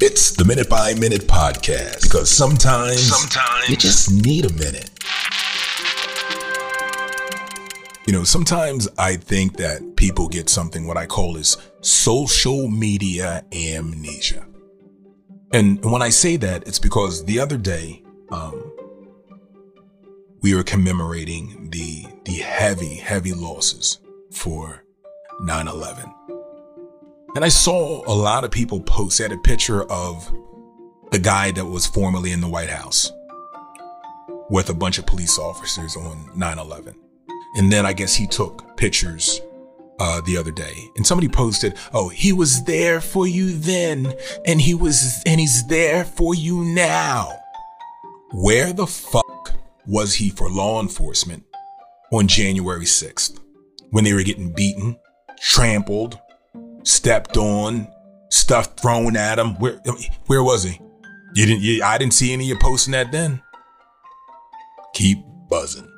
It's the Minute by Minute podcast because sometimes, Sometimes. you just need a minute. You know, sometimes I think that people get something what I call is social media amnesia. And when I say that, it's because the other day, um, we were commemorating the the heavy, heavy losses for 9/11. And I saw a lot of people post They had a picture of the guy that was formerly in the White House with a bunch of police officers on 9/11. And then I guess he took pictures uh, the other day, and somebody posted, "Oh, he was there for you then, and he was, and he's there for you now." Where the fuck was he for law enforcement on January 6th when they were getting beaten, trampled, stepped on, stuff thrown at him? Where, where was he? You didn't, you, I didn't see any of you posting that then. Keep buzzing.